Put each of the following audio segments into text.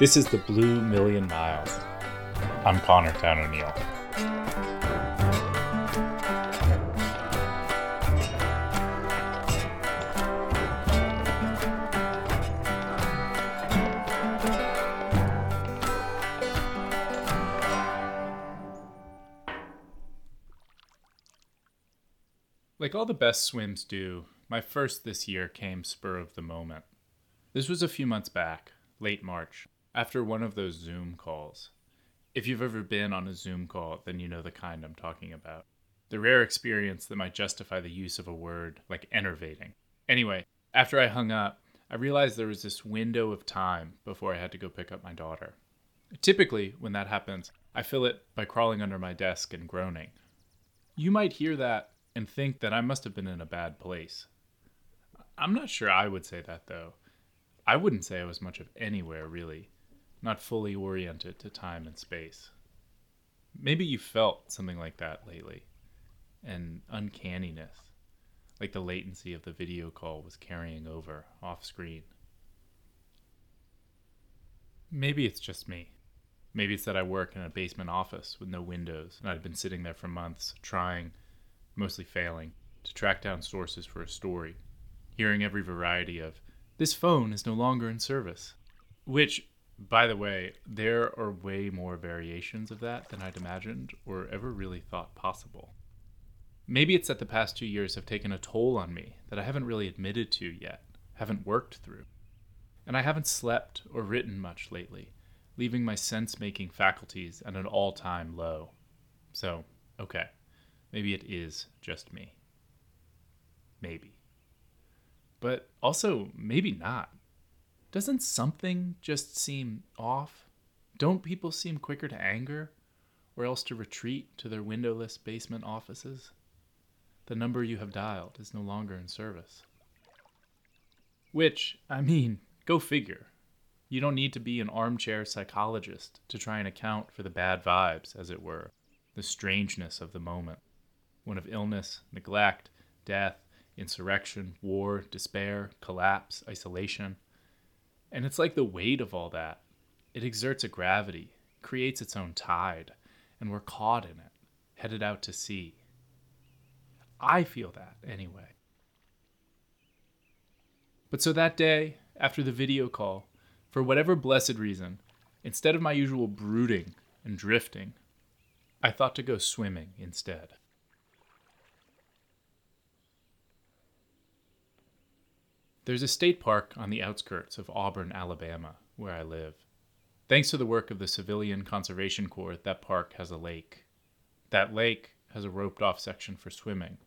This is the Blue Million Miles. I'm Connor Towne O'Neill. Like all the best swims do, my first this year came spur of the moment. This was a few months back, late March, after one of those Zoom calls. If you've ever been on a Zoom call, then you know the kind I'm talking about. The rare experience that might justify the use of a word like enervating. Anyway, after I hung up, I realized there was this window of time before I had to go pick up my daughter. Typically, when that happens, I fill it by crawling under my desk and groaning. You might hear that and think that I must have been in a bad place. I'm not sure I would say that, though. I wouldn't say I was much of anywhere, really, not fully oriented to time and space. Maybe you felt something like that lately an uncanniness, like the latency of the video call was carrying over off screen. Maybe it's just me. Maybe it's that I work in a basement office with no windows, and I've been sitting there for months trying mostly failing, to track down sources for a story, hearing every variety of, this phone is no longer in service. Which, by the way, there are way more variations of that than I'd imagined or ever really thought possible. Maybe it's that the past two years have taken a toll on me that I haven't really admitted to yet, haven't worked through. And I haven't slept or written much lately, leaving my sense making faculties at an all time low. So, okay. Maybe it is just me. Maybe. But also, maybe not. Doesn't something just seem off? Don't people seem quicker to anger or else to retreat to their windowless basement offices? The number you have dialed is no longer in service. Which, I mean, go figure. You don't need to be an armchair psychologist to try and account for the bad vibes, as it were, the strangeness of the moment one of illness, neglect, death, insurrection, war, despair, collapse, isolation. And it's like the weight of all that. It exerts a gravity, creates its own tide, and we're caught in it, headed out to sea. I feel that anyway. But so that day, after the video call, for whatever blessed reason, instead of my usual brooding and drifting, I thought to go swimming instead. There's a state park on the outskirts of Auburn, Alabama, where I live. Thanks to the work of the Civilian Conservation Corps, that park has a lake. That lake has a roped off section for swimming.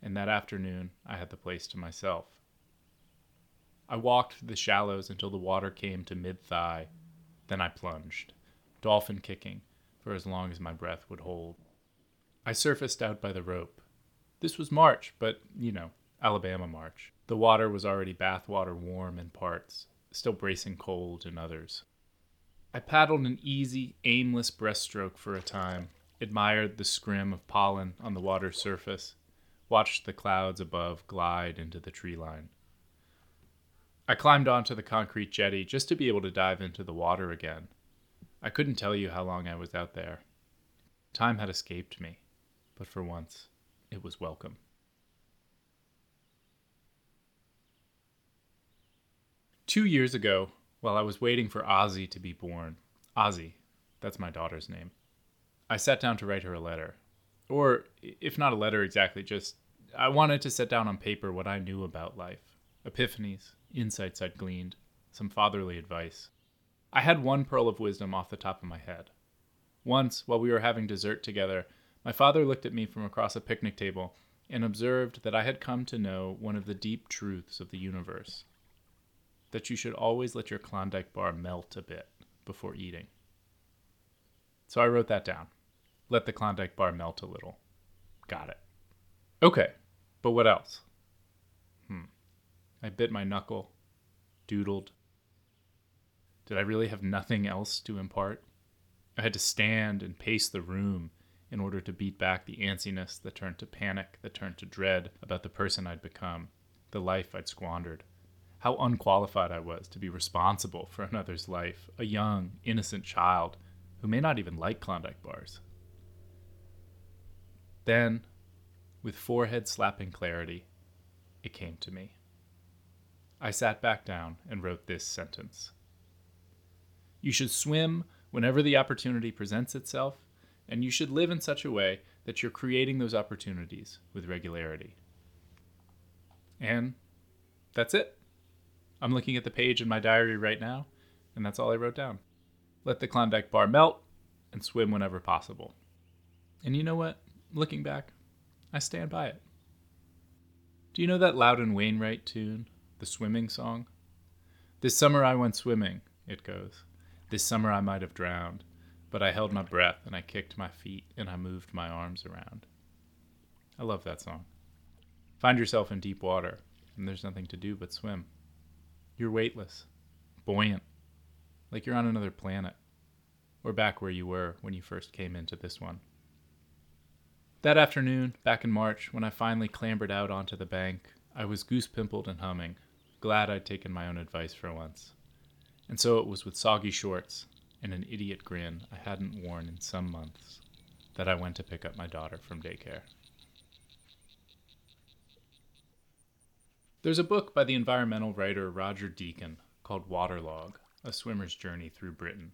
And that afternoon, I had the place to myself. I walked through the shallows until the water came to mid thigh. Then I plunged, dolphin kicking, for as long as my breath would hold. I surfaced out by the rope. This was March, but, you know, Alabama March. The water was already bathwater warm in parts, still bracing cold in others. I paddled an easy, aimless breaststroke for a time, admired the scrim of pollen on the water's surface, watched the clouds above glide into the tree line. I climbed onto the concrete jetty just to be able to dive into the water again. I couldn't tell you how long I was out there. Time had escaped me, but for once, it was welcome. Two years ago, while I was waiting for Ozzy to be born, Ozzy, that's my daughter's name, I sat down to write her a letter. Or, if not a letter exactly, just I wanted to set down on paper what I knew about life epiphanies, insights I'd gleaned, some fatherly advice. I had one pearl of wisdom off the top of my head. Once, while we were having dessert together, my father looked at me from across a picnic table and observed that I had come to know one of the deep truths of the universe that you should always let your Klondike bar melt a bit before eating. So I wrote that down. Let the Klondike bar melt a little. Got it. Okay, but what else? Hmm. I bit my knuckle, doodled. Did I really have nothing else to impart? I had to stand and pace the room in order to beat back the antsiness that turned to panic, that turned to dread about the person I'd become, the life I'd squandered. How unqualified I was to be responsible for another's life, a young, innocent child who may not even like Klondike bars. Then, with forehead slapping clarity, it came to me. I sat back down and wrote this sentence You should swim whenever the opportunity presents itself, and you should live in such a way that you're creating those opportunities with regularity. And that's it. I'm looking at the page in my diary right now, and that's all I wrote down. Let the Klondike bar melt and swim whenever possible. And you know what? Looking back, I stand by it. Do you know that Loudon Wainwright tune, the swimming song? This summer I went swimming, it goes. This summer I might have drowned, but I held my breath and I kicked my feet and I moved my arms around. I love that song. Find yourself in deep water and there's nothing to do but swim. You're weightless, buoyant, like you're on another planet, or back where you were when you first came into this one. That afternoon, back in March, when I finally clambered out onto the bank, I was goose pimpled and humming, glad I'd taken my own advice for once. And so it was with soggy shorts and an idiot grin I hadn't worn in some months that I went to pick up my daughter from daycare. There's a book by the environmental writer Roger Deakin called Waterlog A Swimmer's Journey Through Britain.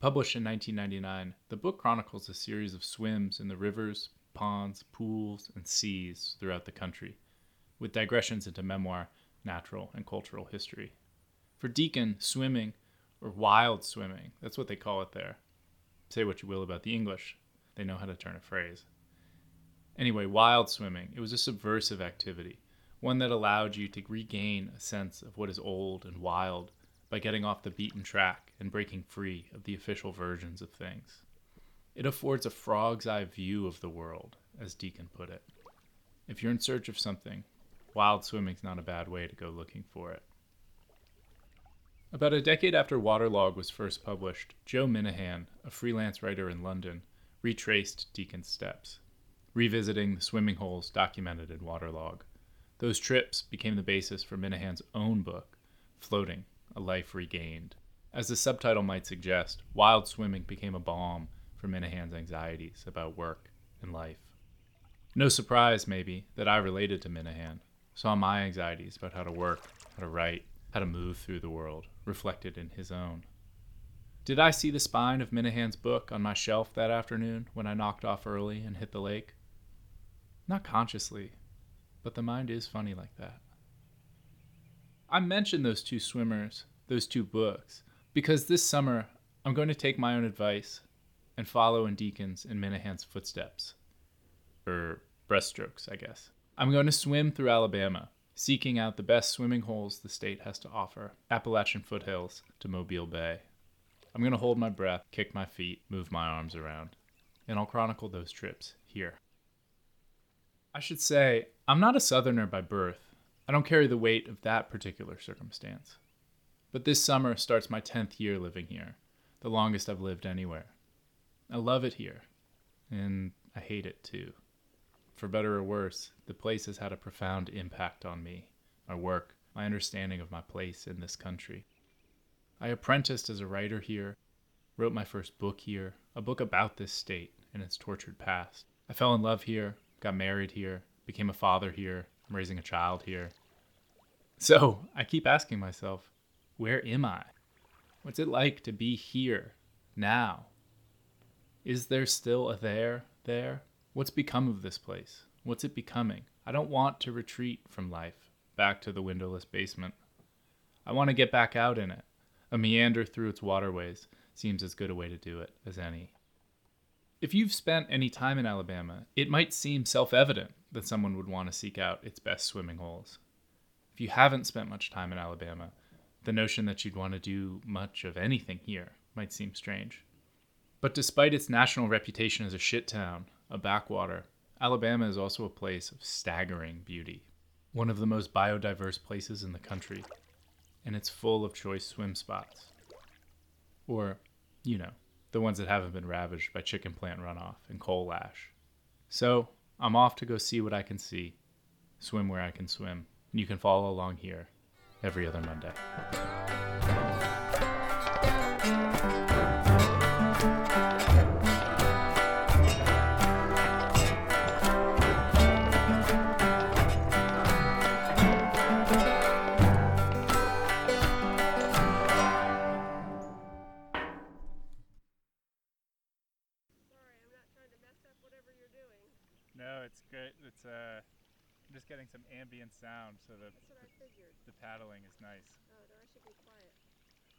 Published in 1999, the book chronicles a series of swims in the rivers, ponds, pools, and seas throughout the country, with digressions into memoir, natural, and cultural history. For Deakin, swimming, or wild swimming, that's what they call it there. Say what you will about the English, they know how to turn a phrase. Anyway, wild swimming, it was a subversive activity, one that allowed you to regain a sense of what is old and wild by getting off the beaten track and breaking free of the official versions of things. It affords a frog's eye view of the world, as Deakin put it. If you're in search of something, wild swimming's not a bad way to go looking for it. About a decade after Waterlog was first published, Joe Minihane, a freelance writer in London, retraced Deakin's steps, revisiting the swimming holes documented in Waterlog. Those trips became the basis for Minihane's own book, Floating a life regained. As the subtitle might suggest, wild swimming became a balm for Minihane's anxieties about work and life. No surprise, maybe, that I related to Minihane, saw my anxieties about how to work, how to write, how to move through the world, reflected in his own. Did I see the spine of Minihane's book on my shelf that afternoon when I knocked off early and hit the lake? Not consciously, but the mind is funny like that. I mentioned those two swimmers, those two books, because this summer I'm going to take my own advice and follow in Deakin's and Minihane's footsteps. Or breaststrokes, I guess. I'm going to swim through Alabama, seeking out the best swimming holes the state has to offer Appalachian foothills to Mobile Bay. I'm going to hold my breath, kick my feet, move my arms around, and I'll chronicle those trips here. I should say, I'm not a Southerner by birth, I don't carry the weight of that particular circumstance. But this summer starts my 10th year living here, the longest I've lived anywhere. I love it here, and I hate it too. For better or worse, the place has had a profound impact on me, my work, my understanding of my place in this country. I apprenticed as a writer here, wrote my first book here, a book about this state and its tortured past. I fell in love here, got married here, became a father here, I'm raising a child here. So I keep asking myself, where am I? What's it like to be here, now? Is there still a there, there? What's become of this place? What's it becoming? I don't want to retreat from life, back to the windowless basement. I want to get back out in it. A meander through its waterways seems as good a way to do it as any. If you've spent any time in Alabama, it might seem self evident that someone would want to seek out its best swimming holes. If you haven't spent much time in Alabama, the notion that you'd want to do much of anything here might seem strange. But despite its national reputation as a shit town, a backwater, Alabama is also a place of staggering beauty, one of the most biodiverse places in the country, and it's full of choice swim spots. Or, you know, the ones that haven't been ravaged by chicken plant runoff and coal ash. So I'm off to go see what I can see, swim where I can swim, and you can follow along here every other Monday. It's great. It's uh, I'm just getting some ambient sound, so the That's what I figured. the paddling is nice. Oh, should be quiet.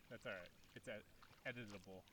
That's all right. It's ed- editable.